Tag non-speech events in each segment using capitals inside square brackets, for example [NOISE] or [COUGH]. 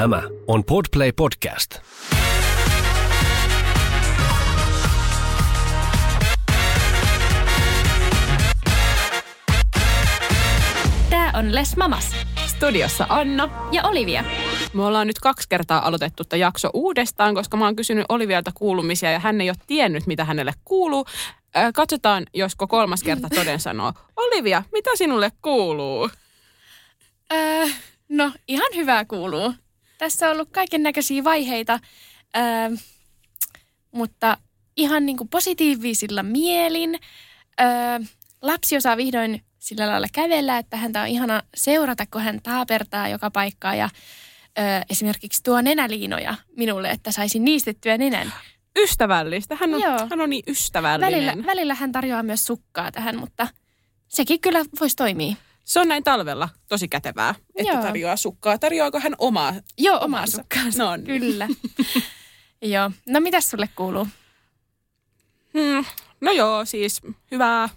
Tämä on Podplay Podcast. Tää on Les Mamas Studiossa Anna. ja Olivia. Me ollaan nyt kaksi kertaa aloitettu tämä jakso uudestaan, koska mä oon kysynyt Olivialta kuulumisia ja hän ei ole tiennyt, mitä hänelle kuuluu. Äh, katsotaan, josko kolmas kerta toden sanoo. Olivia, mitä sinulle kuuluu? Öö, no, ihan hyvää kuuluu. Tässä on ollut kaiken näköisiä vaiheita, öö, mutta ihan niin kuin positiivisilla mielin. Öö, lapsi osaa vihdoin sillä lailla kävellä, että häntä on ihana seurata, kun hän taapertaa joka paikkaa ja öö, esimerkiksi tuo nenäliinoja minulle, että saisin niistettyä nenän. Ystävällistä. Hän on, Joo. hän on niin ystävällinen. Välillä, välillä hän tarjoaa myös sukkaa tähän, mutta sekin kyllä voisi toimia. Se on näin talvella tosi kätevää, että Joo. tarjoaa sukkaa. Tarjoaako hän omaa? Joo, omaa sukkaansa. No niin. Kyllä. [LAUGHS] Joo. No mitäs sulle kuuluu? Hmm. No joo, siis hyvää.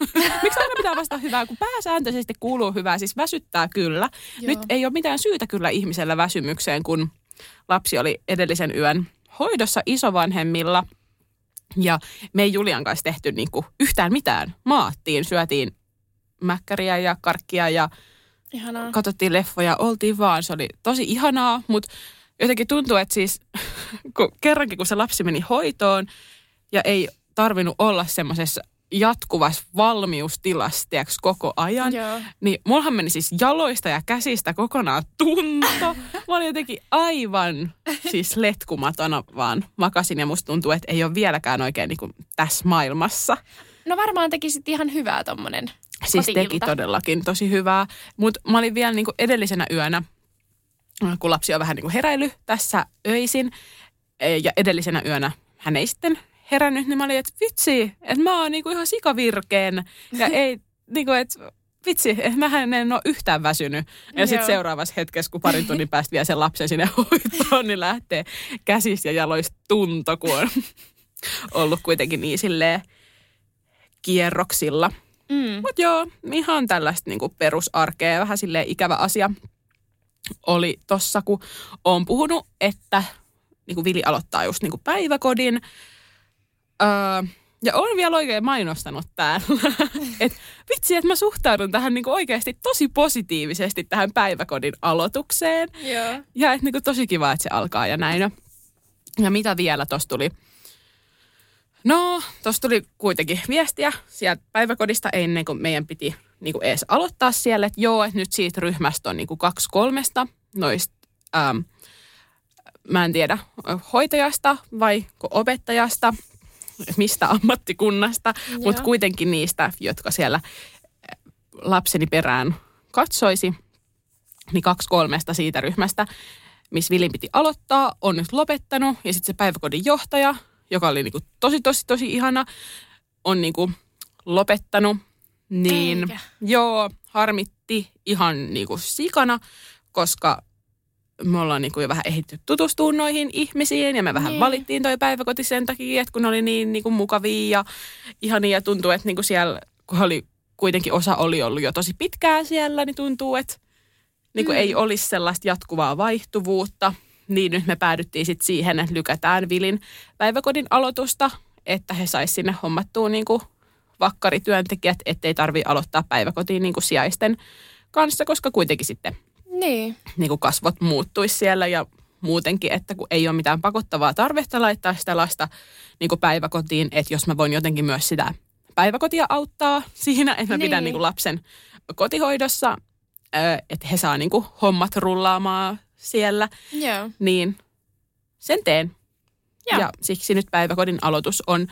[LAUGHS] Miksi aina pitää vastata hyvää, kun pääsääntöisesti kuuluu hyvää, siis väsyttää kyllä. Joo. Nyt ei ole mitään syytä kyllä ihmisellä väsymykseen, kun lapsi oli edellisen yön hoidossa isovanhemmilla. Ja me ei Julian kanssa tehty niinku yhtään mitään. Maattiin, syötiin mäkkäriä ja karkkia ja Ihanaa. katsottiin leffoja, oltiin vaan. Se oli tosi ihanaa, mutta jotenkin tuntuu, että siis [LAUGHS] kun kerrankin kun se lapsi meni hoitoon ja ei tarvinnut olla semmoisessa jatkuvassa valmiustilassa tiiäks, koko ajan, Joo. niin mullahan meni siis jaloista ja käsistä kokonaan tunto. [LAUGHS] Mä olin jotenkin aivan siis letkumatona vaan makasin ja musta tuntuu, että ei ole vieläkään oikein niin kuin tässä maailmassa. No varmaan tekisit ihan hyvää tommonen Siis koti-ilta. teki todellakin tosi hyvää. Mutta mä olin vielä niinku edellisenä yönä, kun lapsi on vähän niinku heräily tässä öisin. e, Ja edellisenä yönä hän ei sitten herännyt, niin mä olin, että vitsi, että mä oon niinku ihan sikavirkeen. Ja ei, [LAUGHS] niinku, että vitsi, että mä en ole yhtään väsynyt. Ja sitten seuraavassa hetkessä, kun parin tunnin päästä vie sen lapsen sinne [LAUGHS] hoitoon, niin lähtee käsistä ja jaloista tunto, kun on [LAUGHS] ollut kuitenkin niin silleen kierroksilla. Mm. Mutta joo, ihan tällaista niinku perusarkea, vähän silleen ikävä asia oli tossa, kun on puhunut, että niinku Vili aloittaa just niinku päiväkodin. Öö, ja on vielä oikein mainostanut täällä, [LAUGHS] että vitsi, että mä suhtaudun tähän niinku oikeasti tosi positiivisesti tähän päiväkodin aloitukseen. Joo. Ja että niinku tosi kiva, että se alkaa ja näin. Ja mitä vielä tuossa tuli? No, tuossa tuli kuitenkin viestiä sieltä päiväkodista ennen kuin meidän piti niinku edes aloittaa siellä, että joo, että nyt siitä ryhmästä on niinku kaksi kolmesta noista, ähm, mä en tiedä, hoitajasta vai opettajasta, mistä ammattikunnasta, mutta kuitenkin niistä, jotka siellä äh, lapseni perään katsoisi, niin kaksi kolmesta siitä ryhmästä, missä Vilin piti aloittaa, on nyt lopettanut. Ja sitten se päiväkodin johtaja, joka oli niinku tosi, tosi, tosi ihana, on niinku lopettanut. Niin Eikä. joo, harmitti ihan niinku sikana, koska me ollaan niinku jo vähän ehditty tutustua noihin ihmisiin ja me vähän Niin. valittiin toi päiväkoti sen takia, että kun ne oli niin niinku mukavia ja ihania ja tuntuu, että niinku siellä, kun oli kuitenkin osa oli ollut jo tosi pitkään siellä, niin tuntuu, että niin kuin Mm. ei olisi sellaista jatkuvaa vaihtuvuutta. Niin nyt me päädyttiin sitten siihen, että lykätään Vilin päiväkodin aloitusta, että he sais sinne hommattua niin kuin vakkarityöntekijät, ettei tarvi aloittaa päiväkotiin niin kuin sijaisten kanssa, koska kuitenkin sitten Niin. niin kuin kasvot muuttuisi siellä ja muutenkin, että kun ei ole mitään pakottavaa tarvetta laittaa sitä lasta niin kuin päiväkotiin, että jos mä voin jotenkin myös sitä päiväkotia auttaa [LAUGHS] siinä, että mä Niin. pidän niin kuin lapsen kotihoidossa, että he saa niin kuin hommat rullaamaan siellä, Joo. niin sen teen. Joo. Ja siksi nyt päiväkodin aloitus on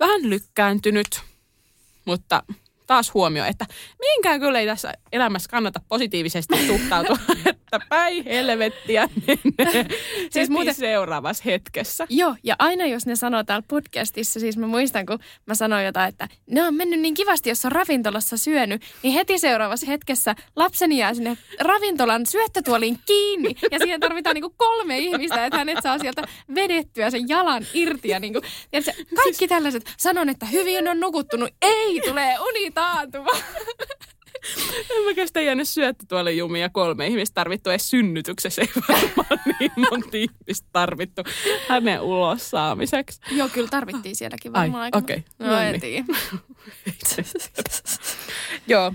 vähän lykkääntynyt, mutta taas huomio, että mihinkään kyllä ei tässä elämässä kannata positiivisesti suhtautua, [LAUGHS] että päi helvettiä menee siis Siis muuten seuraavassa hetkessä. Joo, ja aina jos ne sanoo täällä podcastissa, siis mä muistan, kun mä sanoin jotain, että ne on mennyt niin kivasti, jos on ravintolassa syönyt, niin heti seuraavassa hetkessä lapseni jää sinne ravintolan syöttötuoliin kiinni, ja siihen tarvitaan niinku kolme ihmistä, että hänet saa sieltä vedettyä sen jalan irti, ja niinku, tiedätkö, kaikki tällaiset, sanon, että hyvin on nukuttunut, ei tule unitaantuma. [LAUGHS] En mä kestä jäänyt syöttä tuolle jumia kolme ihmistä tarvittu edes synnytyksessä. [LAUGHS] Ei varmaan niin monta ihmistä tarvittu hänen ulos saamiseksi. Joo, kyllä tarvittiin sielläkin Ai, varmaan aika. okei. No, No en niin. tiedä. [LAUGHS] Joo.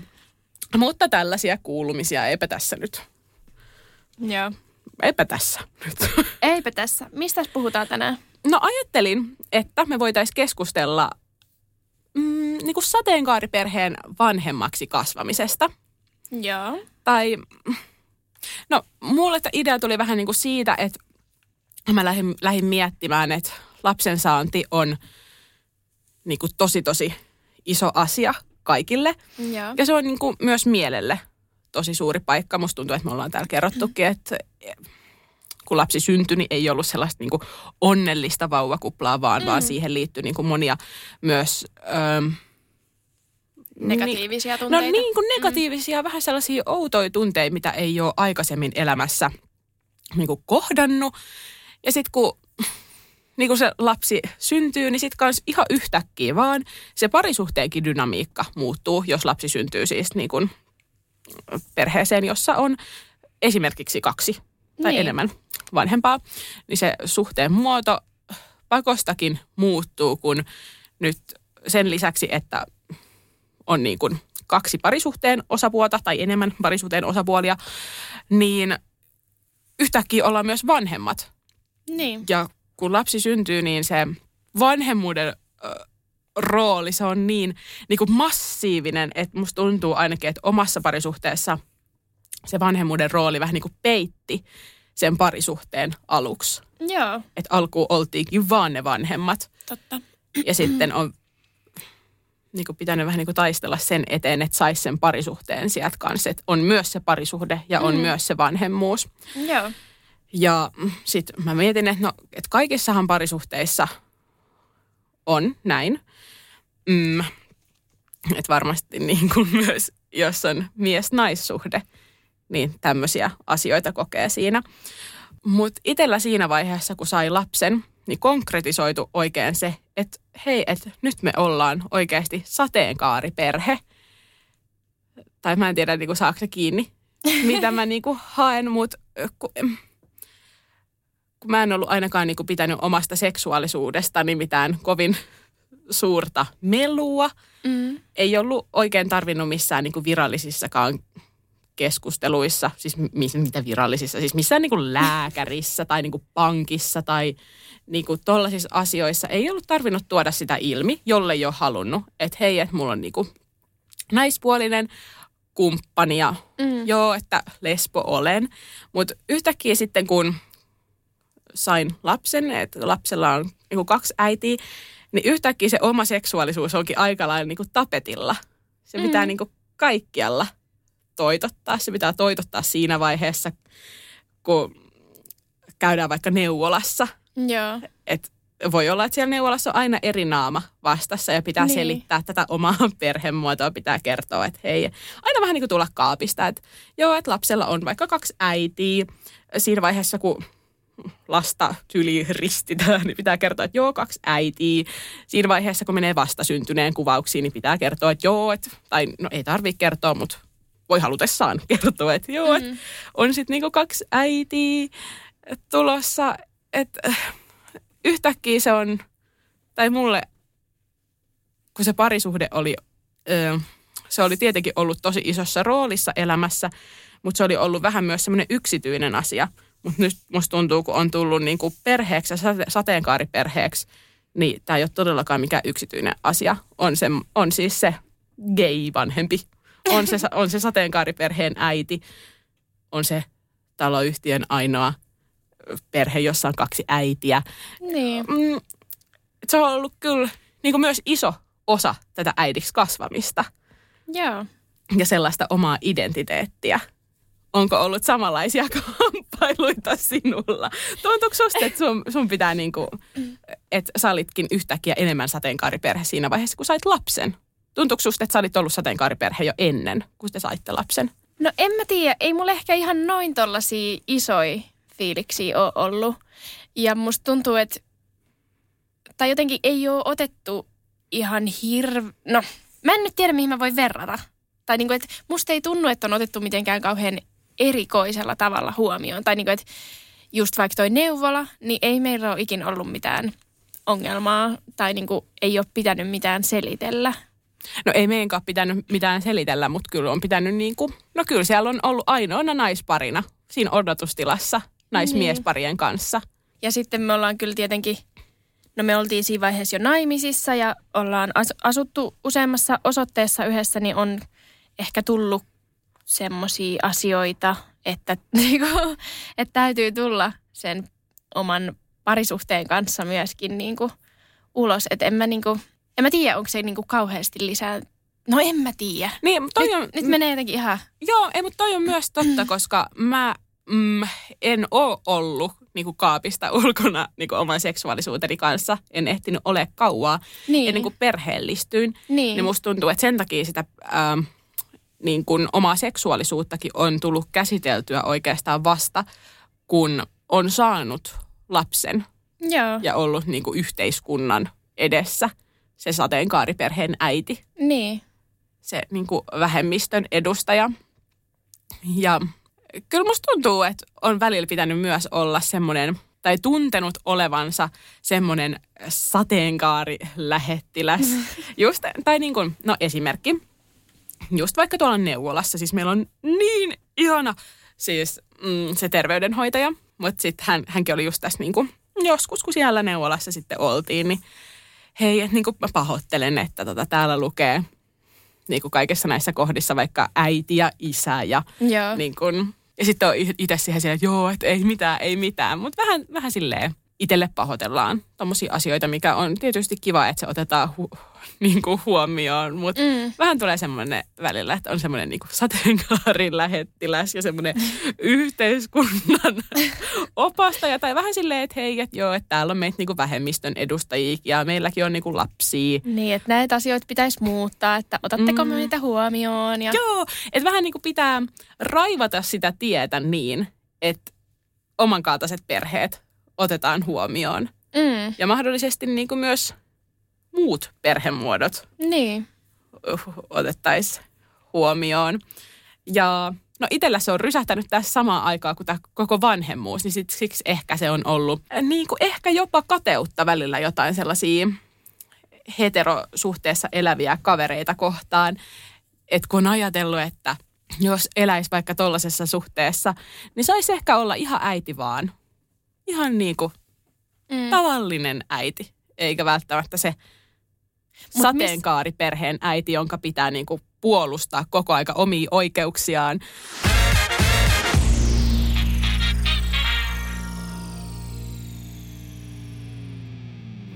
Mutta tällaisia kuulumisia, eipä tässä nyt. Joo. Eipä tässä nyt. Eipä tässä. Mistä puhutaan tänään? No ajattelin, että me voitaisiin keskustella mm, niin kuin sateenkaariperheen vanhemmaksi kasvamisesta. Joo. Tai, no mulle tämä idea tuli vähän niin kuin siitä, että mä lähdin, lähdin miettimään, että lapsen saanti on niin kuin tosi tosi iso asia kaikille. Joo. Ja se on niin kuin myös mielelle tosi suuri paikka. Musta tuntuu, että me ollaan täällä kerrottukin, että kun lapsi syntyi, niin ei ollut sellaista niin kuin onnellista vauvakuplaa, vaan, mm. vaan siihen liittyy niin kuin monia myös... Öö, Negatiivisia No tunteita. niin kuin negatiivisia, mm. vähän sellaisia outoja tunteita, mitä ei ole aikaisemmin elämässä niin kuin kohdannut. Ja sitten kun niin kun se lapsi syntyy, niin sitten kans ihan yhtäkkiä vaan se parisuhteenkin dynamiikka muuttuu, jos lapsi syntyy siis niin kuin perheeseen, jossa on esimerkiksi kaksi tai Niin. niin. enemmän vanhempaa, niin se suhteen muoto pakostakin muuttuu, kun nyt sen lisäksi, että on niin kuin kaksi parisuhteen osapuolta tai enemmän parisuhteen osapuolia, niin yhtäkkiä ollaan myös vanhemmat. Niin. Ja kun lapsi syntyy, niin se vanhemmuuden ö, rooli, se on niin, niin kuin massiivinen, että musta tuntuu ainakin, että omassa parisuhteessa se vanhemmuuden rooli vähän niin kuin peitti sen parisuhteen aluksi. Joo, Että alkuun oltiinkin vaan ne vanhemmat. totta. Ja sitten on niin kuin pitänyt vähän niin kuin taistella sen eteen, että saisi sen parisuhteen sieltä kanssa. Että on myös se parisuhde ja on Mm. myös se vanhemmuus. Joo. Ja sitten mä mietin, että, no, että kaikissahan parisuhteissa on näin. Mm, että varmasti niin kuin [LAUGHS] myös, jos on mies-naissuhde, niin tämmöisiä asioita kokee siinä. Mutta itsellä siinä vaiheessa, kun sai lapsen, niin konkretisoitu oikein se, että hei, että nyt me ollaan oikeasti sateenkaariperhe. Tai mä en tiedä, niin saako se kiinni, mitä mä niin kuin haen, mutta kun, kun mä en ollut ainakaan niin kuin pitänyt omasta seksuaalisuudestani mitään kovin suurta melua. Mm. Ei ollut oikein tarvinnut missään niin kuin virallisissakaan keskusteluissa, siis missä, mitä virallisissa, siis missään niin kuin lääkärissä tai niin kuin pankissa tai niin kuin tollaisissa asioissa ei ollut tarvinnut tuoda sitä ilmi, jolle ei ole halunnut, että hei, että mulla on niin kuin naispuolinen kumppani ja Mm. joo, että lesbo olen. Mutta yhtäkkiä sitten kun sain lapsen, että lapsella on niin kaksi äitiä, niin yhtäkkiä se oma seksuaalisuus onkin aika lailla niin kuin tapetilla. Se Mm. pitää niin kuin kaikkialla toitottaa. Se pitää toitottaa siinä vaiheessa, kun käydään vaikka neuvolassa. Joo. Et voi olla, että siellä neuvolassa on aina eri naama vastassa ja pitää Niin. selittää tätä omaa [LAUGHS] perhemuotoa, pitää kertoa, että hei, aina vähän niin kuin tulla kaapista, että joo, että lapsella on vaikka kaksi äitiä. Siinä vaiheessa, kun lasta tyli ristitään, [LAUGHS] niin pitää kertoa, että joo, kaksi äitiä. Siinä vaiheessa, kun menee vastasyntyneen kuvauksiin, niin pitää kertoa, että joo, että, tai no ei tarvitse kertoa, mutta voi halutessaan [LAUGHS] kertoa, että joo, mm. että on sitten niinku kaksi äitiä tulossa, että äh, yhtäkkiä se on, tai mulle, kun se parisuhde oli, ö, se oli tietenkin ollut tosi isossa roolissa elämässä, mutta se oli ollut vähän myös semmoinen yksityinen asia. Mutta nyt musta tuntuu, kun on tullut niinku perheeksi ja sate- sateenkaariperheeksi, niin tämä ei ole todellakaan mikään yksityinen asia. On, se, on siis se gay-vanhempi, on se, on se sateenkaariperheen äiti, on se taloyhtiön ainoa perhe, jossa on kaksi äitiä. Niin. Mm, se on ollut kyllä niin kuin myös iso osa tätä äidiksi kasvamista Joo. ja sellaista omaa identiteettiä. Onko ollut samanlaisia [LAUGHS] kamppailuita sinulla? Tuntuuko susta, että sun, sun pitää niin kuin, että sä olitkin yhtäkkiä enemmän sateenkaariperhe siinä vaiheessa, kun sait lapsen? Tuntuuko susta, että sä olit ollut sateenkaariperhe jo ennen, kun te saitte lapsen? No en mä tiedä, ei mulla ehkä ihan noin tollasia isoja fiiliksiä ole ollut. Ja musta tuntuu, että, tai jotenkin ei ole otettu ihan hirv... No, mä en nyt tiedä, mihin mä voin verrata. Tai niin kuin, että musta ei tunnu, että on otettu mitenkään kauhean erikoisella tavalla huomioon. Tai niin kuin, että just vaikka toi neuvola, niin ei meillä ole ikin ollut mitään ongelmaa. Tai niin kuin, ei ole pitänyt mitään selitellä. No ei meidänkään pitänyt mitään selitellä, mutta kyllä on pitänyt niin kuin, no kyllä siellä on ollut ainoana naisparina siinä odotustilassa naismiesparien kanssa. Ja sitten me ollaan kyllä tietenkin, no me oltiin siinä vaiheessa jo naimisissa ja ollaan as- asuttu useammassa osoitteessa yhdessä, niin on ehkä tullut semmoisia asioita, että, [LAUGHS] niinku, että täytyy tulla sen oman parisuhteen kanssa myöskin niinku ulos. Että en mä, niinku, en mä tiedä, onko se niinku kauheasti lisää. No en mä tiedä. Niin, toi Nyt, on, nyt menee jotenkin ihan... Joo, ei, mutta toi on myös totta, koska mä mm, en ole ollut niin kuin kaapista ulkona niin kuin oman seksuaalisuuteni kanssa. En ehtinyt ole kauaa Niin. ennen kuin perheellistyin. Niin. Niin musta tuntuu, että sen takia sitä ähm, niin kuin omaa seksuaalisuuttakin on tullut käsiteltyä oikeastaan vasta, kun on saanut lapsen Joo, ja ollut niin kuin yhteiskunnan edessä se sateenkaariperheen äiti niin. se niin kuin vähemmistön edustaja. Ja kyllä musta tuntuu, että on välillä pitänyt myös olla semmoinen, tai tuntenut olevansa semmoinen sateenkaarilähettiläs. [LAUGHS] Just, tai niin kuin, no esimerkki, just vaikka tuolla neuvolassa, siis meillä on niin ihana siis mm, se terveydenhoitaja, mutta sitten hän, hänkin oli just tässä niin kuin, joskus, kun siellä neuvolassa sitten oltiin, niin hei, että niin kuin mä pahoittelen, että tota, täällä lukee niin kuin kaikissa näissä kohdissa vaikka äiti ja isä ja Joo. niin kuin, ja sitten on itse siihen silleen, että joo, että ei mitään, ei mitään, mutta vähän, vähän silleen itselle pahoitellaan tommosia asioita, mikä on tietysti kiva, että se otetaan hu- niin kuin huomioon, mutta Mm. vähän tulee semmoinen välillä, että on semmoinen niin sateenkaarin lähettiläs ja semmoinen [LAUGHS] yhteiskunnan [LAUGHS] opastaja. Tai vähän silleen, että hei, että joo, että täällä on meitä niin kuin vähemmistön edustajia ja meilläkin on niin kuin lapsia. Niin, että näitä asioita pitäisi muuttaa, että otatteko Mm. me niitä huomioon. Ja... Joo, että vähän niin kuin pitää raivata sitä tietä niin, että oman kaltaiset perheet otetaan huomioon. Mm. Ja mahdollisesti niin kuin myös muut perhemuodot Niin. otettaisiin huomioon. Ja no itsellä se on rysähtänyt tässä samaan aikaan kuin tämä koko vanhemmuus, niin sit, siksi ehkä se on ollut niin kuin ehkä jopa kateutta välillä jotain sellaisia heterosuhteessa eläviä kavereita kohtaan. Että kun on ajatellut, että jos eläisi vaikka tuollaisessa suhteessa, niin saisi ehkä olla ihan äiti vaan. Ihan niin kuin Mm. tavallinen äiti, eikä välttämättä se mis- sateenkaariperheen äiti, jonka pitää niinku puolustaa koko aika omia oikeuksiaan.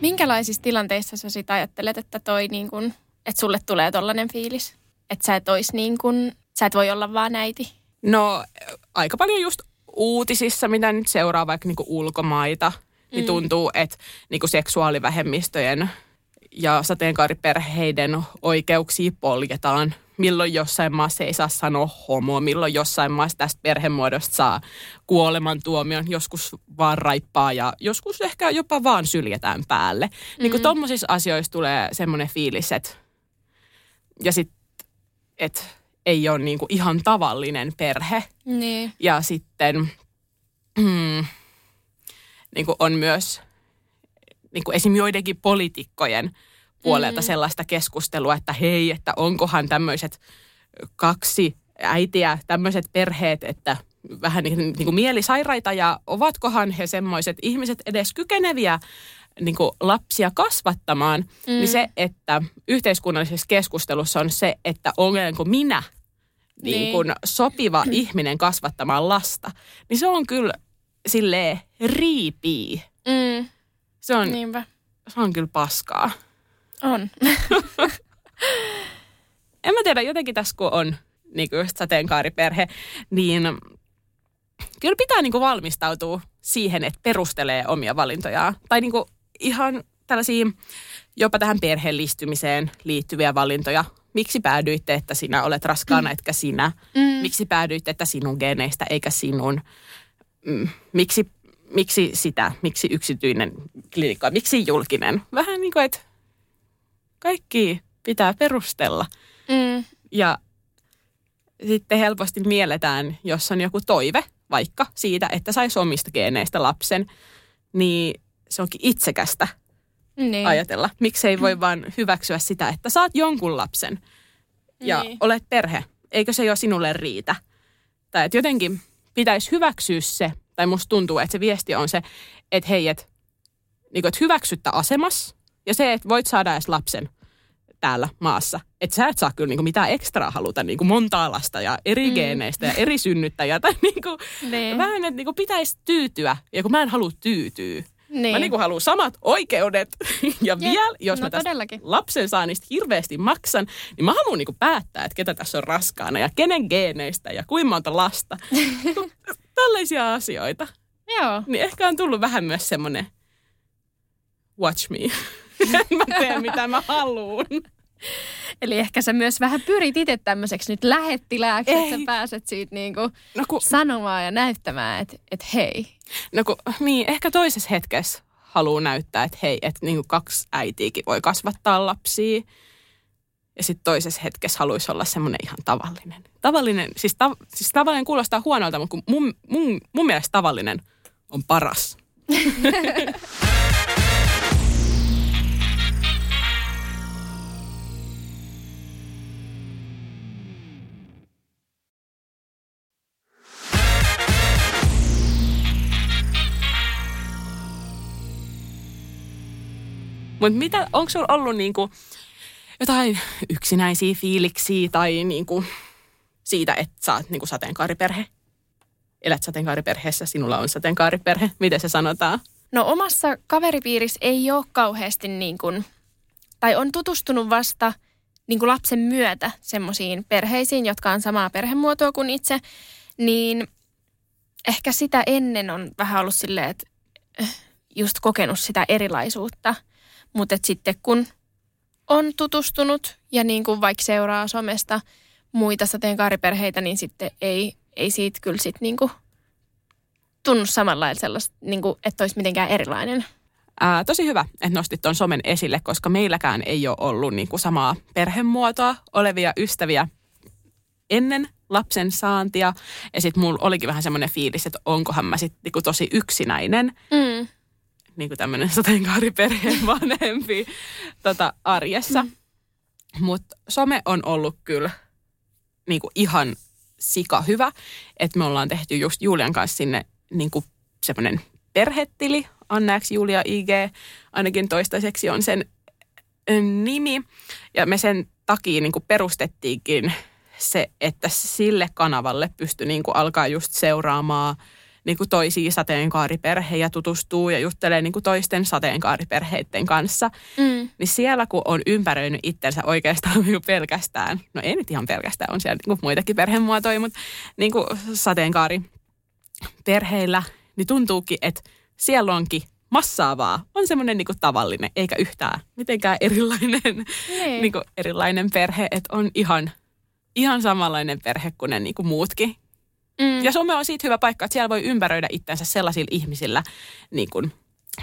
Minkälaisissa tilanteissa sä sit ajattelet, että toi niin kun, että sulle tulee tollainen fiilis? Että sä et ois niin kun, sä et voi olla vaan äiti? No aika paljon just uutisissa, mitä nyt seuraa vaikka niinku ulkomaita, niin Mm. tuntuu, että niinku seksuaalivähemmistöjen ja sateenkaariperheiden oikeuksia poljetaan. Milloin jossain maassa ei saa sanoa homo, milloin jossain maassa tästä perhemuodosta saa kuolemantuomion, joskus vaan raippaa ja joskus ehkä jopa vaan syljetään päälle. Niin kuin Mm. tommosissa asioissa tulee semmoinen fiilis, että ja sitten, että ei ole niinku ihan tavallinen perhe. Niin. Ja sitten mm, niin kuin on myös niin kuin esim. joidenkin poliitikkojen puolelta Mm. mm. sellaista keskustelua, että hei, että onkohan tämmöiset kaksi äitiä, tämmöiset perheet, että vähän niin, niin kuin mielisairaita ja ovatkohan he semmoiset ihmiset edes kykeneviä niin kuin lapsia kasvattamaan, mm. niin se, että yhteiskunnallisessa keskustelussa on se, että olenko minä niin Niin. kuin sopiva [CLEARS THROAT] ihminen kasvattamaan lasta, niin se on kyllä silleen riipii. Mm. Se on, niin. Niinpä. se on kyllä paskaa. On. [LAUGHS] En mä tiedä, jotenkin tässä kun on niin kuin just sateenkaariperhe, niin kyllä pitää niin kuin valmistautua siihen, että perustelee omia valintojaan. Tai niin kuin ihan tällaisia jopa tähän perheellistymiseen liittyviä valintoja. Miksi päädyitte, että sinä olet raskaana, etkä sinä? Mm. Miksi päädyitte, että sinun geneistä eikä sinun? Mm, Miksi, miksi sitä? Miksi yksityinen klinikka? Miksi julkinen? Vähän niin kuin, että kaikki pitää perustella. Mm. Ja sitten helposti mielletään, jos on joku toive vaikka siitä, että saisi omista geeneistä lapsen, niin se onkin itsekästä Niin. ajatella. Miksei voi [CLEARS THROAT] vaan hyväksyä sitä, että saat jonkun lapsen ja Niin. olet perhe. Eikö se jo sinulle riitä? Tai että jotenkin pitäisi hyväksyä se, tai musta tuntuu, että se viesti on se, että hei, et, niin että hyväksyttä asemas ja se, että voit saada edes lapsen täällä maassa. Että sä et saa kyllä niin kuin mitään ekstraa haluta niin kuin montaa lasta ja eri mm. geeneistä ja eri synnyttäjää. Tai [LAUGHS] niin kuin, Niin. vähän, että niin kuin pitäisi tyytyä. Ja kun mä en halua tyytyä. Niin. Mä niin kuin haluan samat oikeudet. [LAUGHS] Ja vielä, jos no mä tästä todellakin. lapsen saannista hirveästi maksan, niin mä haluan niin kuin päättää, että ketä tässä on raskaana ja kenen geeneistä ja kuinka monta lasta. [LAUGHS] Tällaisia asioita. Joo. Niin ehkä on tullut vähän myös semmoinen watch me. [LAUGHS] En mä tee mitä mä haluan. Eli ehkä sä myös vähän pyrit itse tämmöiseksi nyt lähettilääksi, että sä Ei. pääset siitä niinku No kun, sanomaan ja näyttämään, että et hei. no kun, niin, ehkä toisessa hetkessä haluaa näyttää, että hei, että niin kaksi äitiäkin voi kasvattaa lapsia. Ja sitten toisessa hetkessä haluaisi olla semmoinen ihan tavallinen. Tavallinen, siis, ta, siis tavallinen kuulostaa huonolta, mutta kun mun, mun, mun mielestä tavallinen on paras. [LAUGHS] Mutta mitä, onko sulla ollut niinku jotain yksinäisiä fiiliksiä tai niinku siitä, että sä oot niinku sateenkaariperhe? Elät sateenkaariperheessä, sinulla on sateenkaariperhe. Miten se sanotaan? No omassa kaveripiirissä ei ole kauheasti niin kuin, tai on tutustunut vasta niin kuin lapsen myötä semmoisiin perheisiin, jotka on samaa perhemuotoa kuin itse, niin ehkä sitä ennen on vähän ollut silleen, että äh, just kokenut sitä erilaisuutta. Mutta sitten kun on tutustunut ja niin kuin vaikka seuraa somesta muita sateenkaariperheitä, niin sitten ei, ei siitä kyllä sitten niin kuin tunnu samalla lailla sellaista, niin kuin, että olisi mitenkään erilainen. Ää, tosi hyvä, että nostit tuon somen esille, koska meilläkään ei ole ollut niinku samaa perhemuotoa olevia ystäviä ennen lapsen saantia. Ja sitten mulla olikin vähän semmoinen fiilis, että onkohan mä sitten niinku tosi yksinäinen, Mm. Niin kuin tämmöinen sateenkaariperheen [LAUGHS] vanhempi tota, arjessa. Mm. Mutta some on ollut kyllä niinku ihan sika hyvä, että me ollaan tehty just Julian kanssa sinne niinku semmoinen perhetili, Anneaksi Julia IG, ainakin toistaiseksi on sen nimi. Ja me sen takia niin perustettiinkin se, että sille kanavalle pystyi niin alkaa just seuraamaan niin toisia sateenkaariperheitä ja tutustuu ja juttelee niin toisten sateenkaariperheiden kanssa. Mm. Niin siellä kun on ympäröinyt itsensä oikeastaan [LAUGHS] niin pelkästään, no ei nyt ihan pelkästään, on siellä niin muitakin perhemuotoja, mutta niin sateenkaariperheillä, niin tuntuukin, että siellä onkin massaavaa, on semmoinen niin tavallinen, eikä yhtään mitenkään erilainen, Niin. [LAUGHS] niin kuin erilainen perhe, että on ihan, ihan samanlainen perhe kuin ne niin kuin muutkin. Mm. Ja some on siitä hyvä paikka, että siellä voi ympäröidä itsensä sellaisilla ihmisillä, niin kuin,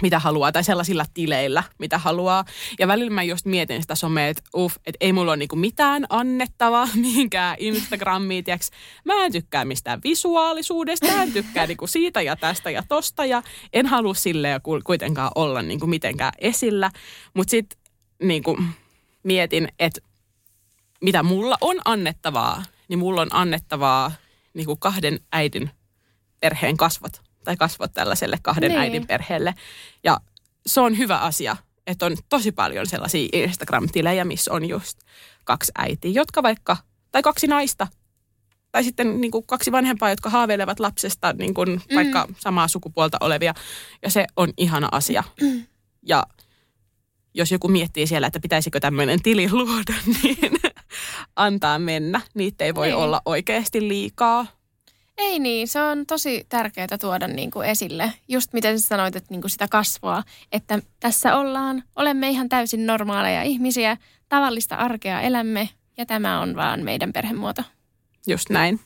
mitä haluaa, tai sellaisilla tileillä, mitä haluaa. Ja välillä mä just mietin sitä somea, että uff, että ei mulla ole niinku mitään annettavaa [LAUGHS] mihinkään Instagramiin, tiiäks. Mä en tykkää mistään visuaalisuudesta, mä en tykkää niinku siitä ja tästä ja tosta, ja en halua silleen ku- kuitenkaan olla niinku mitenkään esillä. Mutta sitten niinku, mietin, että mitä mulla on annettavaa, niin mulla on annettavaa niin kuin kahden äidin perheen kasvot tai kasvot tällaiselle kahden Niin. äidin perheelle. Ja se on hyvä asia, että on tosi paljon sellaisia Instagram-tilejä, missä on just kaksi äitiä, jotka vaikka, tai kaksi naista, tai sitten niin kuin kaksi vanhempaa, jotka haaveilevat lapsesta niin kuin mm. vaikka samaa sukupuolta olevia. Ja se on ihana asia. Ja jos joku miettii siellä, että pitäisikö tämmöinen tili luoda, [LAUGHS] niin [LAUGHS] antaa mennä. Niitä ei voi Niin. olla oikeasti liikaa. Ei niin, se on tosi tärkeää tuoda niin kuin esille. Just miten sä sanoit, että niin kuin sitä kasvua, että tässä ollaan, olemme ihan täysin normaaleja ihmisiä, tavallista arkea elämme ja tämä on vaan meidän perhemuoto. Just näin.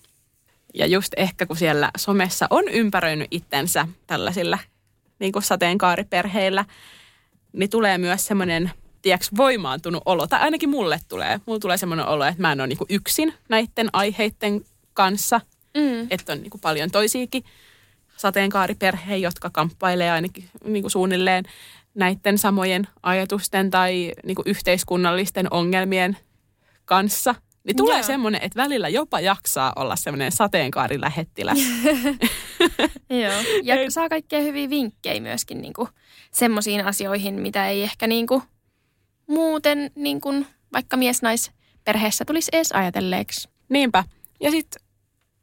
Ja just ehkä kun siellä somessa on ympäröinyt itsensä tällaisilla niin kuin sateenkaariperheillä, niin tulee myös semmoinen tiedätkö, voimaantunut olo, tai ainakin mulle tulee. Mulle tulee semmoinen olo, että mä en ole niinku yksin näiden aiheiden kanssa, Mm. että on niinku paljon toisiakin sateenkaariperheitä, jotka kamppailee ainakin niinku suunnilleen näiden samojen ajatusten tai niinku yhteiskunnallisten ongelmien kanssa. Niin tulee Joo. semmoinen, että välillä jopa jaksaa olla semmoinen sateenkaarilähettiläs. [LAUGHS] [LAUGHS] Joo. Ja saa kaikkia hyviä vinkkejä myöskin niinku semmoisiin asioihin, mitä ei ehkä niinku muuten niinku vaikka mies-nais-perheessä tulisi edes ajatelleeksi. Niinpä. Ja sitten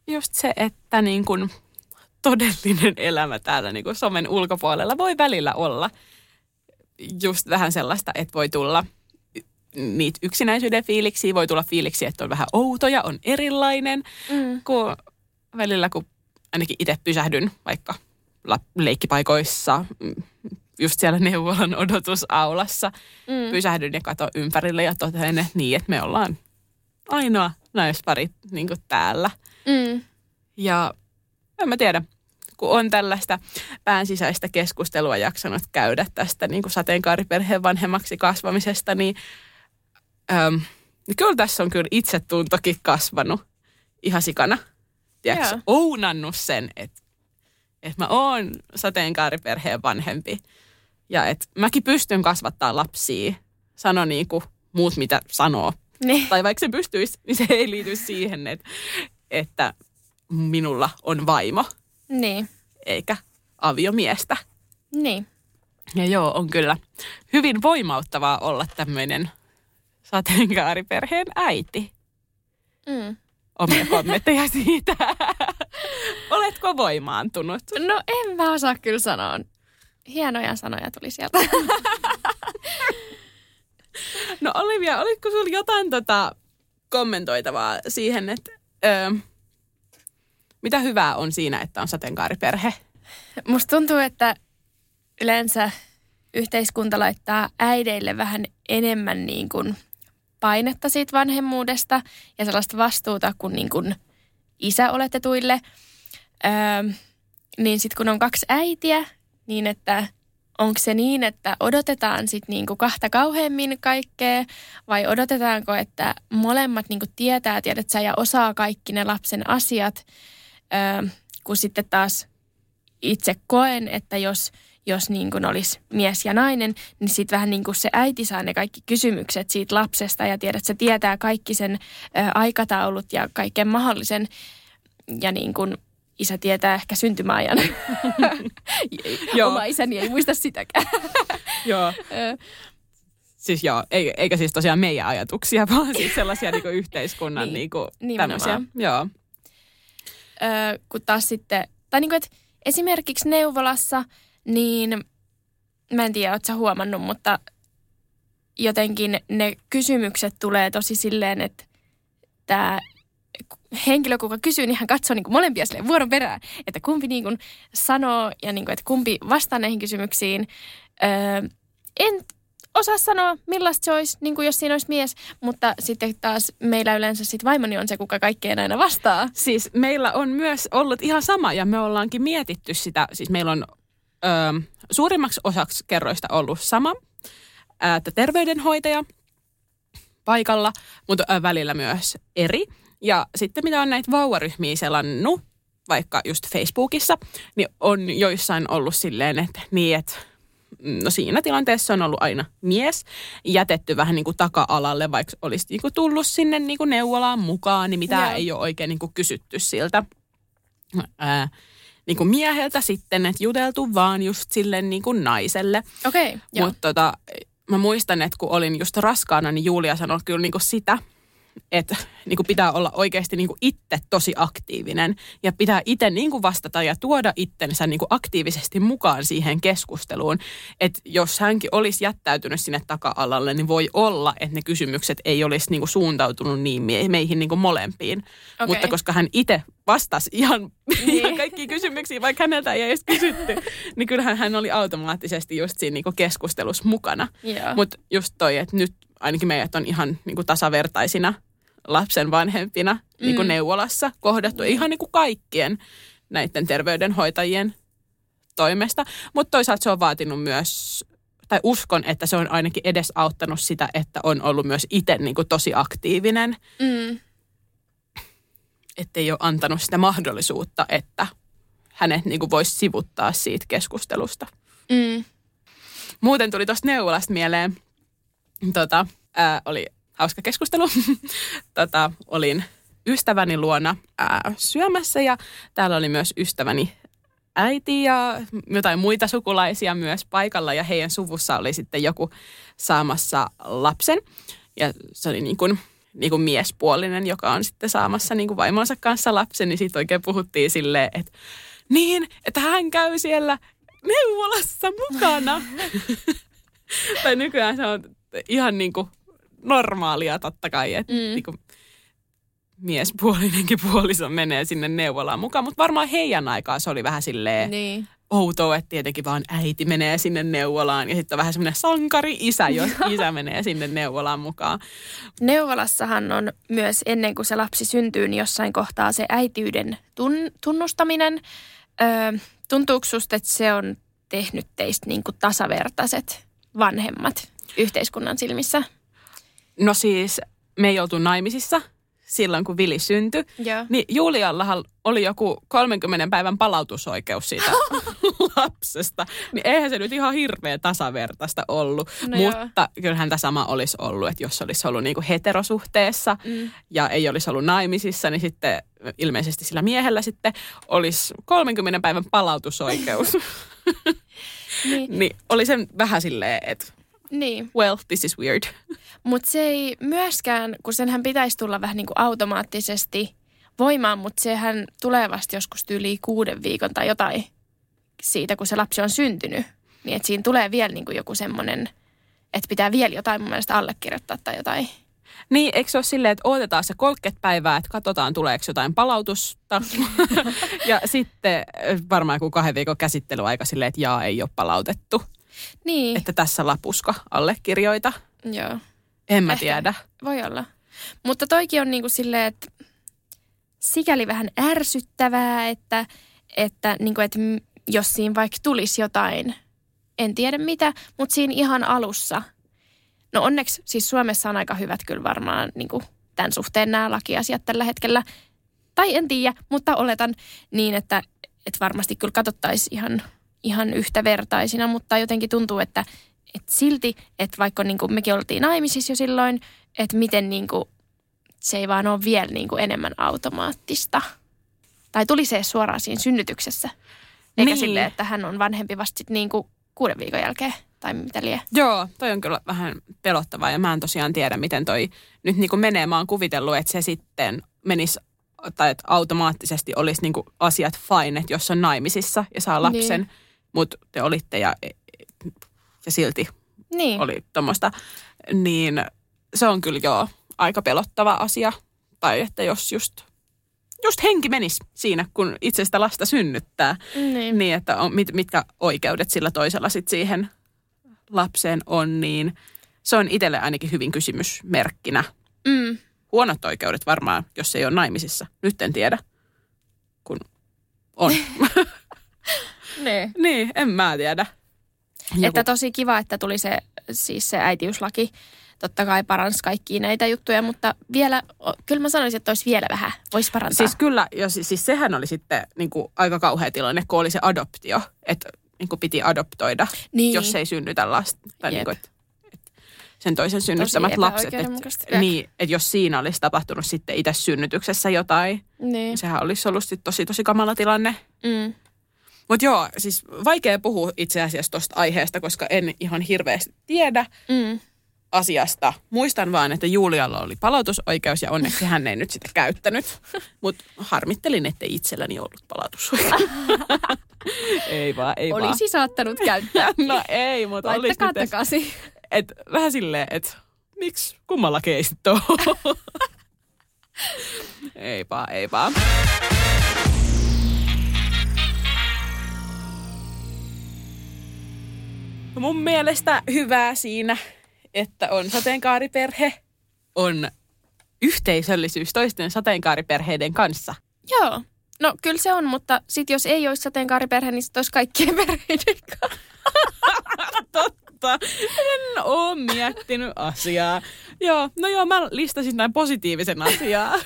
just se, että niin kun todellinen elämä täällä niin kun somen ulkopuolella voi välillä olla just vähän sellaista, että voi tulla niitä yksinäisyyden fiiliksiä, voi tulla fiiliksi, että on vähän outo ja on erilainen, Mm. kun välillä kun ainakin itse pysähdyn vaikka leikkipaikoissa, mm, just siellä neuvolan odotusaulassa, Mm. pysähdyn ja katon ympärille ja totean, että niin, että me ollaan ainoa naispari niin täällä. Mm. Ja en mä tiedä, kun on tällaista pään sisäistä keskustelua jaksanut käydä tästä niin kuin sateenkaariperheen vanhemmaksi kasvamisesta, niin, äm, niin kyllä tässä on kyllä itsetuntokin kasvanut ihan sikana. Tiedätkö, Joo. ounannut sen, että, että mä oon sateenkaariperheen vanhempi. Ja että mäkin pystyn kasvattaa lapsia, sano niin kuin muut mitä sanoo Niin. tai vaikka se pystyisi, niin se ei liity siihen, että, että minulla on vaimo Niin. eikä aviomiestä. Niin. Ja joo, on kyllä hyvin voimauttavaa olla tämmöinen sateenkaariperheen äiti. Mm. Omia kommentteja siitä. [LAUGHS] Oletko voimaantunut? No en mä osaa kyllä sanoa. Hienoja sanoja tuli sieltä. [LAUGHS] No Olivia, olitko sinulla jotain tota kommentoitavaa siihen, että öö, mitä hyvää on siinä, että on sateenkaariperhe? Musta tuntuu, että yleensä yhteiskunta laittaa äideille vähän enemmän niin kuin painetta siitä vanhemmuudesta ja sellaista vastuuta kuin, niin kuin isäoletetuille. Öö, niin sitten kun on kaksi äitiä, niin että onko se niin, että odotetaan sitten niinku kahta kauheammin kaikkea vai odotetaanko, että molemmat niinku tietää, tiedät sä, ja osaa kaikki ne lapsen asiat, öö, kun sitten taas itse koen, että jos, jos niin kuin olisi mies ja nainen, niin sitten vähän niin kuin se äiti saa ne kaikki kysymykset siitä lapsesta ja tiedät, että se tietää kaikki sen ö, aikataulut ja kaiken mahdollisen. Ja niin kuin isä tietää ehkä syntymäajan. [LAUGHS] Joo. Oma isäni ei muista sitäkään. [LAUGHS] Joo. Siis joo, eikä, siis tosiaan meidän ajatuksia, [LAUGHS] vaan siis sellaisia niinku yhteiskunnan Niin, niinku, tämmöisiä. Joo. ö, kun taas sitten, tai niin kuin, että esimerkiksi neuvolassa, niin mä en tiedä, ootko sä huomannut, mutta jotenkin ne kysymykset tulee tosi silleen, että tämä henkilö, kuka kysyy, niin hän katsoo niin kuin molempia silleen vuoron perään, että kumpi niin kuin sanoo ja niin kuin, että kumpi vastaa näihin kysymyksiin. Öö, en osaa sanoa, millaista se olisi, niin kuin jos siinä olisi mies, mutta sitten taas meillä yleensä sit vaimoni on se, kuka kaikkeen aina vastaa. Siis meillä on myös ollut ihan sama ja me ollaankin mietitty sitä, siis meillä on ö, suurimmaksi osaksi kerroista ollut sama, että terveydenhoitaja paikalla, mutta välillä myös eri. Ja sitten mitä on näitä vauvaryhmiä selannut, vaikka just Facebookissa, niin on joissain ollut silleen, että niin, että no siinä tilanteessa on ollut aina mies jätetty vähän niin kuin taka-alalle, vaikka olisi niin kuin tullut sinne niin kuin neuvolaan mukaan, niin mitä ei ole oikein niin kuin kysytty siltä ää, niin kuin mieheltä sitten, että juteltu vaan just sille niin kuin naiselle. Okei, okay. Mutta tota, mä muistan, että kun olin just raskaana, niin Julia sanoi kyllä niin kuin sitä, että niin kuin pitää olla oikeasti niin kuin itse tosi aktiivinen ja pitää itse niin kuin vastata ja tuoda itsensä niin kuin aktiivisesti mukaan siihen keskusteluun. Että jos hänkin olisi jättäytynyt sinne taka-alalle, niin voi olla, että ne kysymykset ei olisi niin kuin suuntautunut niin meihin niin kuin molempiin. Okei. Mutta koska hän itse vastasi ihan, Niin. ihan kaikkiin kysymyksiin, vaikka häneltä ei edes kysytty, niin kyllähän hän oli automaattisesti just siinä niin kuin keskustelussa mukana. Joo. Mutta just toi, että nyt ainakin meidät on ihan niin kuin tasavertaisina lapsen vanhempina mm. niin kuin Mm. neuvolassa kohdattu ihan niin kuin kaikkien näiden terveydenhoitajien toimesta. Mutta toisaalta se on vaatinut myös tai uskon, että se on ainakin edesauttanut sitä, että on ollut myös itse niin kuin tosi aktiivinen. Mm. Että ei ole antanut sitä mahdollisuutta, että hänet niin kuin voisi sivuttaa siitä keskustelusta. Mm. Muuten tuli tuosta neuvolasta mieleen, tota, ää, oli hauska keskustelu. [LAUGHS] tota, olin ystäväni luona ää, syömässä ja täällä oli myös ystäväni äiti ja jotain muita sukulaisia myös paikalla ja heidän suvussa oli sitten joku saamassa lapsen. Ja se oli niin kuin, niin kuin miespuolinen, joka on sitten saamassa niin kuin vaimonsa kanssa lapsen, niin siitä oikein puhuttiin silleen, että niin, että hän käy siellä neuvolassa mukana. [LAUGHS] tai nykyään se on ihan niin kuin normaalia totta kai, että Mm. niin kuin miespuolinenkin puoliso menee sinne neuvolaan mukaan. Mutta varmaan heidän aikaa se oli vähän silleen Niin. outoa, että tietenkin vaan äiti menee sinne neuvolaan. Ja sitten on vähän semmoinen sankari-isä, jos isä menee sinne neuvolaan mukaan. Neuvolassahan on myös ennen kuin se lapsi syntyy, niin jossain kohtaa se äitiyden tun- tunnustaminen. Öö, tuntuuko susta, että se on tehnyt teistä niin kuin tasavertaiset vanhemmat yhteiskunnan silmissä? No siis, me ei oltu naimisissa silloin, kun Vili syntyi. Joo. Niin Juliallahan oli joku 30 päivän palautusoikeus siitä [LAUGHS] lapsesta. Niin eihän se nyt ihan hirveän tasavertaista ollut. No mutta kyllähän tämä sama olisi ollut, että jos olisi ollut niinku heterosuhteessa Mm. ja ei olisi ollut naimisissa, niin sitten ilmeisesti sillä miehellä sitten olisi 30 päivän palautusoikeus. [LAUGHS] [LAUGHS] Niin, niin oli sen vähän silleen, että niin. well, this is weird. Mutta se ei myöskään, kun senhän pitäisi tulla vähän niin kuin automaattisesti voimaan, mutta sehän tulee vasta joskus tyyliin kuuden viikon tai jotain siitä, kun se lapsi on syntynyt. Niin että siinä tulee vielä niin kuin joku semmoinen, että pitää vielä jotain mun mielestä allekirjoittaa tai jotain. Niin, eikö se ole silleen, että odotetaan se 30 päivää, että katsotaan tuleeko jotain palautusta. [LAUGHS] ja sitten varmaan joku kahden viikon käsittelyaika silleen, että jaa, ei ole palautettu. Niin, Että tässä lapuska allekirjoita. joo. En mä Ehkä. tiedä. Voi olla. Mutta toikin on niin kuin silleen, että sikäli vähän ärsyttävää, että, että, niin kuin, että jos siinä vaikka tulisi jotain, en tiedä mitä, mutta siinä ihan alussa. No onneksi siis Suomessa on aika hyvät kyllä varmaan niin kuin tämän suhteen nämä lakiasiat tällä hetkellä. Tai en tiedä, mutta oletan niin, että, että varmasti kyllä katsottaisiin ihan, ihan yhtävertaisina, mutta jotenkin tuntuu, että, että silti, että vaikka niin kuin mekin oltiin naimisissa jo silloin, että miten niin kuin, se ei vaan ole vielä niin kuin enemmän automaattista. Tai tuli se suoraan siinä synnytyksessä. Eikä Niin. silleen, että hän on vanhempi vasta sit niin kuin kuuden viikon jälkeen. Tai mitä lie. Joo, toi on kyllä vähän pelottavaa ja mä en tosiaan tiedä, miten toi nyt niin kuin menee. Mä oon kuvitellut, että se sitten menisi tai että automaattisesti olisi niin kuin asiat fine, että jos on naimisissa ja saa lapsen, Niin. mutta te olitte ja, ja silti Niin. oli tuommoista, niin se on kyllä joo aika pelottava asia. Tai että jos just, just henki menisi siinä, kun itse sitä lasta synnyttää, Niin. niin että on, mit, mitkä oikeudet sillä toisella sit siihen lapseen on, niin se on itselle ainakin hyvin kysymysmerkkinä. Mm. Huonot oikeudet varmaan, jos ei ole naimisissa. Nyt en tiedä, kun on. [LAUGHS] Niin. [LAUGHS] niin, en mä tiedä. Joku- Että tosi kiva, että tuli se, siis se äitiyslaki. Totta kai paransi kaikkia näitä juttuja, mutta vielä, kyllä mä sanoisin, että olisi vielä vähän. Voisi parantaa. Siis kyllä, ja siis, siis sehän oli sitten niin kuin aika kauhea tilanne, kun oli se adoptio, että niin kuin piti adoptoida, niin. jos ei synnytä lasta. Tai Jep. niin kuin, että, että sen toisen synnyttämät lapset. Että, niin, että jos siinä olisi tapahtunut sitten itse synnytyksessä jotain, Niin. niin sehän olisi ollut tosi tosi kamala tilanne. Mm. Mutta joo, siis vaikea puhua itse asiassa tuosta aiheesta, koska en ihan hirveästi tiedä Mm. asiasta. Muistan vaan, että Julialla oli palautusoikeus ja onneksi hän ei nyt sitä käyttänyt. [LAUGHS] Mutta harmittelin, ettei itselläni ollut palautusoikeus. [LAUGHS] ei vaan, ei vaan. Olisi saattanut käyttää. [LAUGHS] No ei, mutta olisi nyt, takaisin. et, vähän silleen, että miksi kummalla keisit ole? ei vaan, ei vaan. No Mun mielestä hyvää siinä, että on sateenkaariperhe, on yhteisöllisyys toisten sateenkaariperheiden kanssa. Joo. No kyllä se on, mutta sit jos ei olisi sateenkaariperhe, niin sit olisi kaikkien [LAUGHS] perheiden kanssa. [LAUGHS] Totta. En oo miettinyt asiaa. Joo, no joo, mä listasin näin positiivisen asiaa. [LAUGHS]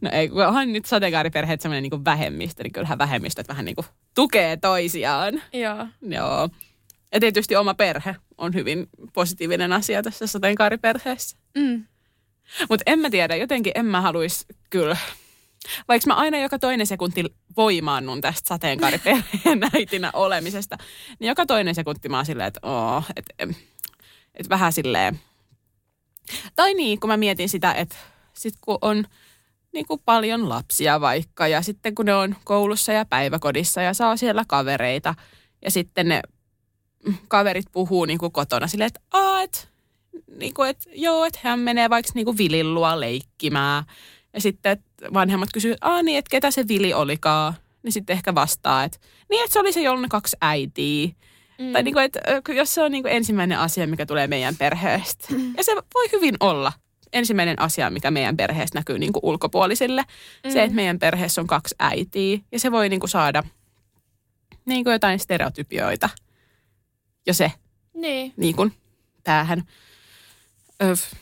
No ei, kun onhan nyt sateenkaariperheet semmoinen niin vähemmistö, niin kyllähän vähemmistöt vähän niin kuin tukee toisiaan. Joo. Joo. Ja tietysti oma perhe on hyvin positiivinen asia tässä sateenkaariperheessä. Mm. Mutta en mä tiedä, jotenkin en mä haluaisi kyllä. Vaikka mä aina joka toinen sekunti voimaannun tästä sateenkaariperheen [LAUGHS] äitinä olemisesta, niin joka toinen sekunti mä oon silleen, että oo, et, et vähän silleen. Tai niin, kun mä mietin sitä, että sit kun on niin kuin paljon lapsia vaikka ja sitten kun ne on koulussa ja päiväkodissa ja saa siellä kavereita ja sitten ne kaverit puhuu niin kuin kotona silleen, että Aa, et, niin kuin, että joo, että hän menee vaikka niin kuin Vilin luo leikkimään. Ja sitten että vanhemmat kysyy, Aa niin, että ketä se Vili olikaan. Niin sitten ehkä vastaa, että niin, että se oli se jollain kaksi äitiä. Mm. Tai niin kuin, että jos se on niin kuin ensimmäinen asia, mikä tulee meidän perheestä. Mm. Ja se voi hyvin olla ensimmäinen asia, mikä meidän perheessä näkyy niin kuin ulkopuolisille. Mm. Se, että meidän perheessä on kaksi äitiä. Ja se voi niin kuin saada niin kuin jotain stereotypioita jo se Niin. niin kuin päähän. Öf.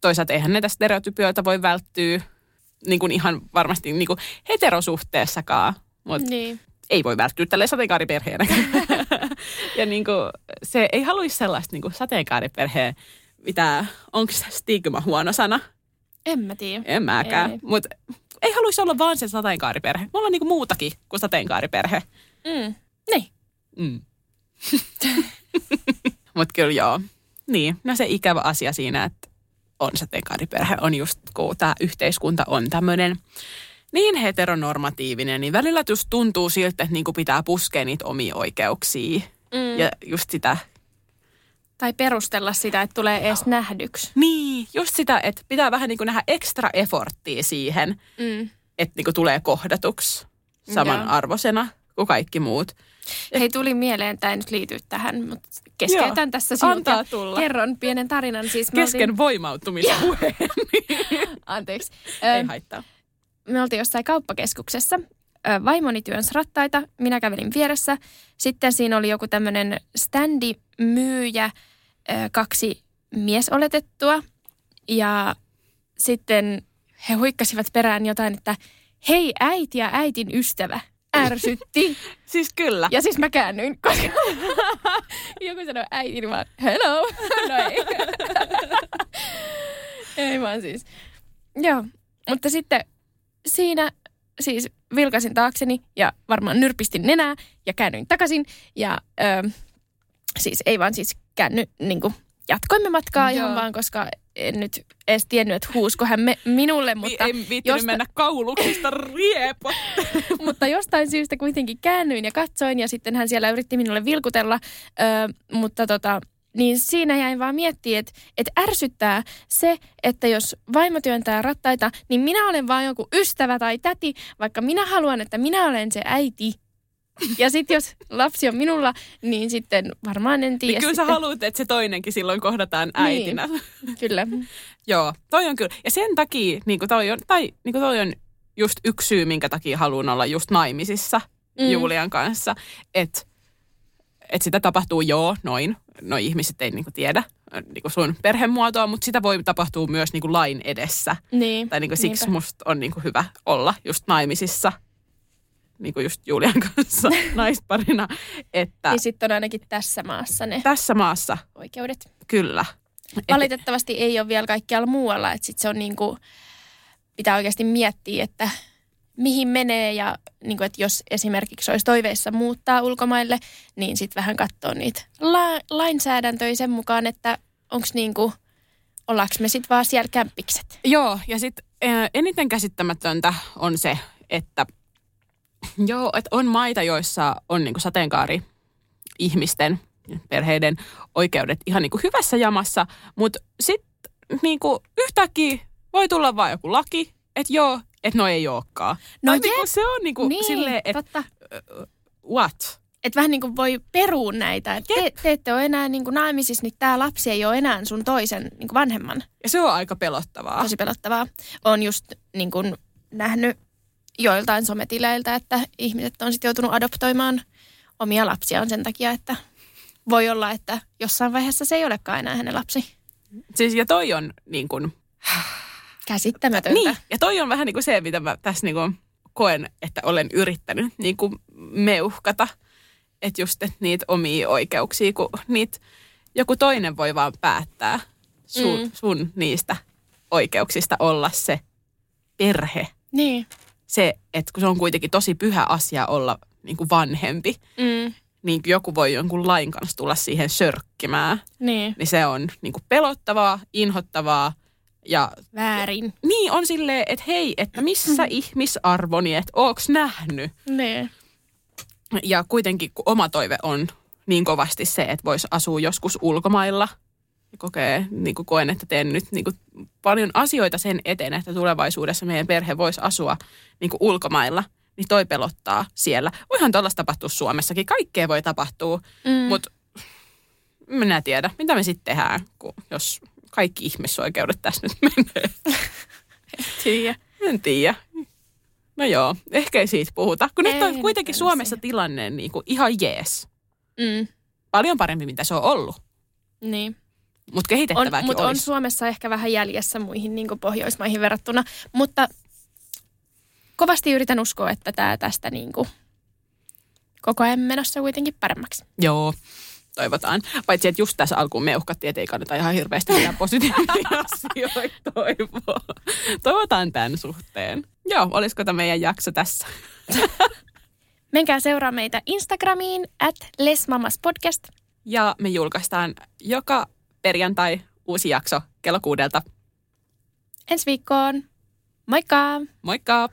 Toisaalta eihän näitä stereotypioita voi välttyä niin kuin ihan varmasti niin kuin heterosuhteessakaan, mutta Niin. ei voi välttyä tälle sateenkaariperheenä. [LAUGHS] ja niin kuin, se ei haluaisi sellaista niin kuin sateenkaariperheen, mitä, onko stigma huono sana? En mä tiedä. En mäkään. Ei. Mutta ei haluaisi olla vaan se sateenkaariperhe. Me ollaan niin kuin muutakin kuin sateenkaariperhe. Mm. Niin. Mm. [LAUGHS] [LAUGHS] Mutta kyllä joo. Niin, no se ikävä asia siinä, että on sateenkaariperhe, on just kun tämä yhteiskunta on tämmöinen niin heteronormatiivinen, niin välillä just tuntuu siltä, että niinku pitää puskea niitä omia oikeuksia. Mm. Ja just sitä, Tai perustella sitä, että tulee edes nähdyksi. niin, just sitä, että pitää vähän niinku nähdä ekstra efforttia siihen, Mm. että niinku tulee kohdatuksi samanarvoisena kuin kaikki muut. Hei, tuli mieleen, tämä ei nyt liity tähän, mutta keskeytän Joo, tässä sinut antaa tulla. kerron pienen tarinan. Siis Kesken voimautumispuheen. Oltiin, [LAUGHS] anteeksi. Ei haittaa. me oltiin jossain kauppakeskuksessa. Vaimoni työnsi rattaita, minä kävelin vieressä. Sitten siinä oli joku tämmöinen standimyyjä, ö, kaksi miesoletettua. Ja sitten he huikkasivat perään jotain, että hei äiti ja äitin ystävä ärsytti. [LAUGHS] Siis kyllä. Ja siis mä käännyin, koska [LAUGHS] joku sanoi äiti, niin vaan hello. [LAUGHS] No ei. ei vaan siis. Joo, mutta sitten siinä siis vilkasin taakseni ja varmaan nyrpistin nenää ja käännyin takaisin. Ja ö, siis ei vaan siis käänny, niin kuin, jatkoimme matkaa Joo. ihan vaan, koska en nyt edes tiennyt, että huusko hän me, minulle, mutta... ei josta- mennä kauluksista riepo. [LAUGHS] mutta jostain syystä kuitenkin käännyin ja katsoin ja sitten hän siellä yritti minulle vilkutella, ö, mutta tota, niin siinä jäin vaan miettimään, että, että ärsyttää se, että jos vaimo työntää rattaita, niin minä olen vaan joku ystävä tai täti, vaikka minä haluan, että minä olen se äiti. Ja sitten jos lapsi on minulla, niin sitten varmaan en tiedä. Niin kyllä sä sitten. haluat, että se toinenkin silloin kohdataan äitinä. Niin. Kyllä. [LAUGHS] Joo, toi on kyllä. Ja sen takia, niin kuin toi on, tai niin kuin toi on just yksi syy, minkä takia haluan olla just naimisissa Mm. mm. Julian kanssa. Että et sitä tapahtuu joo, noin. No ihmiset ei niinku tiedä niinku sun perhemuotoa, mutta sitä voi tapahtua myös niinku lain edessä. Niin. Tai niinku siksi Niinpä. musta on niinku hyvä olla just naimisissa, niinku just Julian [LAUGHS] kanssa naisparina, että Niin sitten on ainakin tässä maassa ne tässä maassa oikeudet. kyllä. Et- Valitettavasti ei ole vielä kaikkialla muualla, että sit se on niin kuin, pitää oikeasti miettiä, että mihin menee ja niin kuin, että jos esimerkiksi olisi toiveissa muuttaa ulkomaille, niin sitten vähän katsoa niitä la- lainsäädäntöjä sen mukaan, että onko niin kuin, ollaanko me sitten vaan siellä kämppikset. Joo, ja sitten eniten käsittämätöntä on se, että joo, että on maita, joissa on niinku sateenkaari ihmisten, perheiden oikeudet ihan niinku hyvässä jamassa, mutta sitten niinku yhtäkkiä voi tulla vaan joku laki, että joo, että no ei olekaan. No jep. niinku se on niinku niin, silleen, että what? Että vähän niin kuin voi perua näitä. Että te, te ette ole enää niin kuin naimisissa, niin tämä lapsi ei ole enää sun toisen niin kuin vanhemman. Ja se on aika pelottavaa. tosi pelottavaa. Olen just niin kuin nähnyt joiltain sometileiltä, että ihmiset on sitten joutunut adoptoimaan omia lapsiaan sen takia, että voi olla, että jossain vaiheessa se ei olekaan enää hänen lapsi. Siis ja toi on niin kuin, [SIGHS] Käsittämätöntä. niin, ja toi on vähän niin kuin se, mitä mä tässä niin kuin koen, että olen yrittänyt niin kuin meuhkata. Että just että niitä omia oikeuksia, kun niitä joku toinen voi vaan päättää sun, Mm. sun niistä oikeuksista olla se perhe. Niin. Se, että kun se on kuitenkin tosi pyhä asia olla niin kuin vanhempi, Mm. niin joku voi jonkun lain kanssa tulla siihen sörkkimään, Niin. niin se on niin kuin pelottavaa, inhottavaa ja Väärin. niin on silleen, että hei, että missä [CLEARS THROAT] ihmisarvoni, että ooks nähnyt? Niin. Ja kuitenkin kun oma toive on niin kovasti se, että voisi asua joskus ulkomailla. Kokee, niin kuin koen, että teen nyt niin kuin paljon asioita sen eteen, että tulevaisuudessa meidän perhe voisi asua niin kuin ulkomailla. Niin toi pelottaa siellä. Voihan tuollaista tapahtua Suomessakin. Kaikkea voi tapahtua, Mm. mutta minä tiedä, mitä me sitten tehdään, kun, jos kaikki ihmisoikeudet tässä nyt menee. Tiedä. En tiedä. No joo, ehkä ei siitä puhuta. Kun nyt Ei on nyt kuitenkin mennä Suomessa siihen. tilanne niin kuin ihan jees. Mm. Paljon parempi, mitä se on ollut. Niin. Mutta On, kehitettävääkin mutta on. Suomessa ehkä vähän jäljessä muihin niin Pohjoismaihin verrattuna. Mutta kovasti yritän uskoa, että tämä tästä niin kuin koko ajan menossa kuitenkin paremmaksi. Joo, toivotaan. Paitsi, että just tässä alkuun me uhkattiin, että ei kannata ihan hirveästi mitään positiivisia [LAUGHS] asioita toivoa. Toivotaan tämän suhteen. Joo, olisiko tämä meidän jakso tässä? [LAUGHS] Menkää seuraa meitä Instagramiin at lesmamaspodcast. Ja me julkaistaan joka perjantai uusi jakso kello kuudelta. Ensi viikkoon. Moikka! Moikka!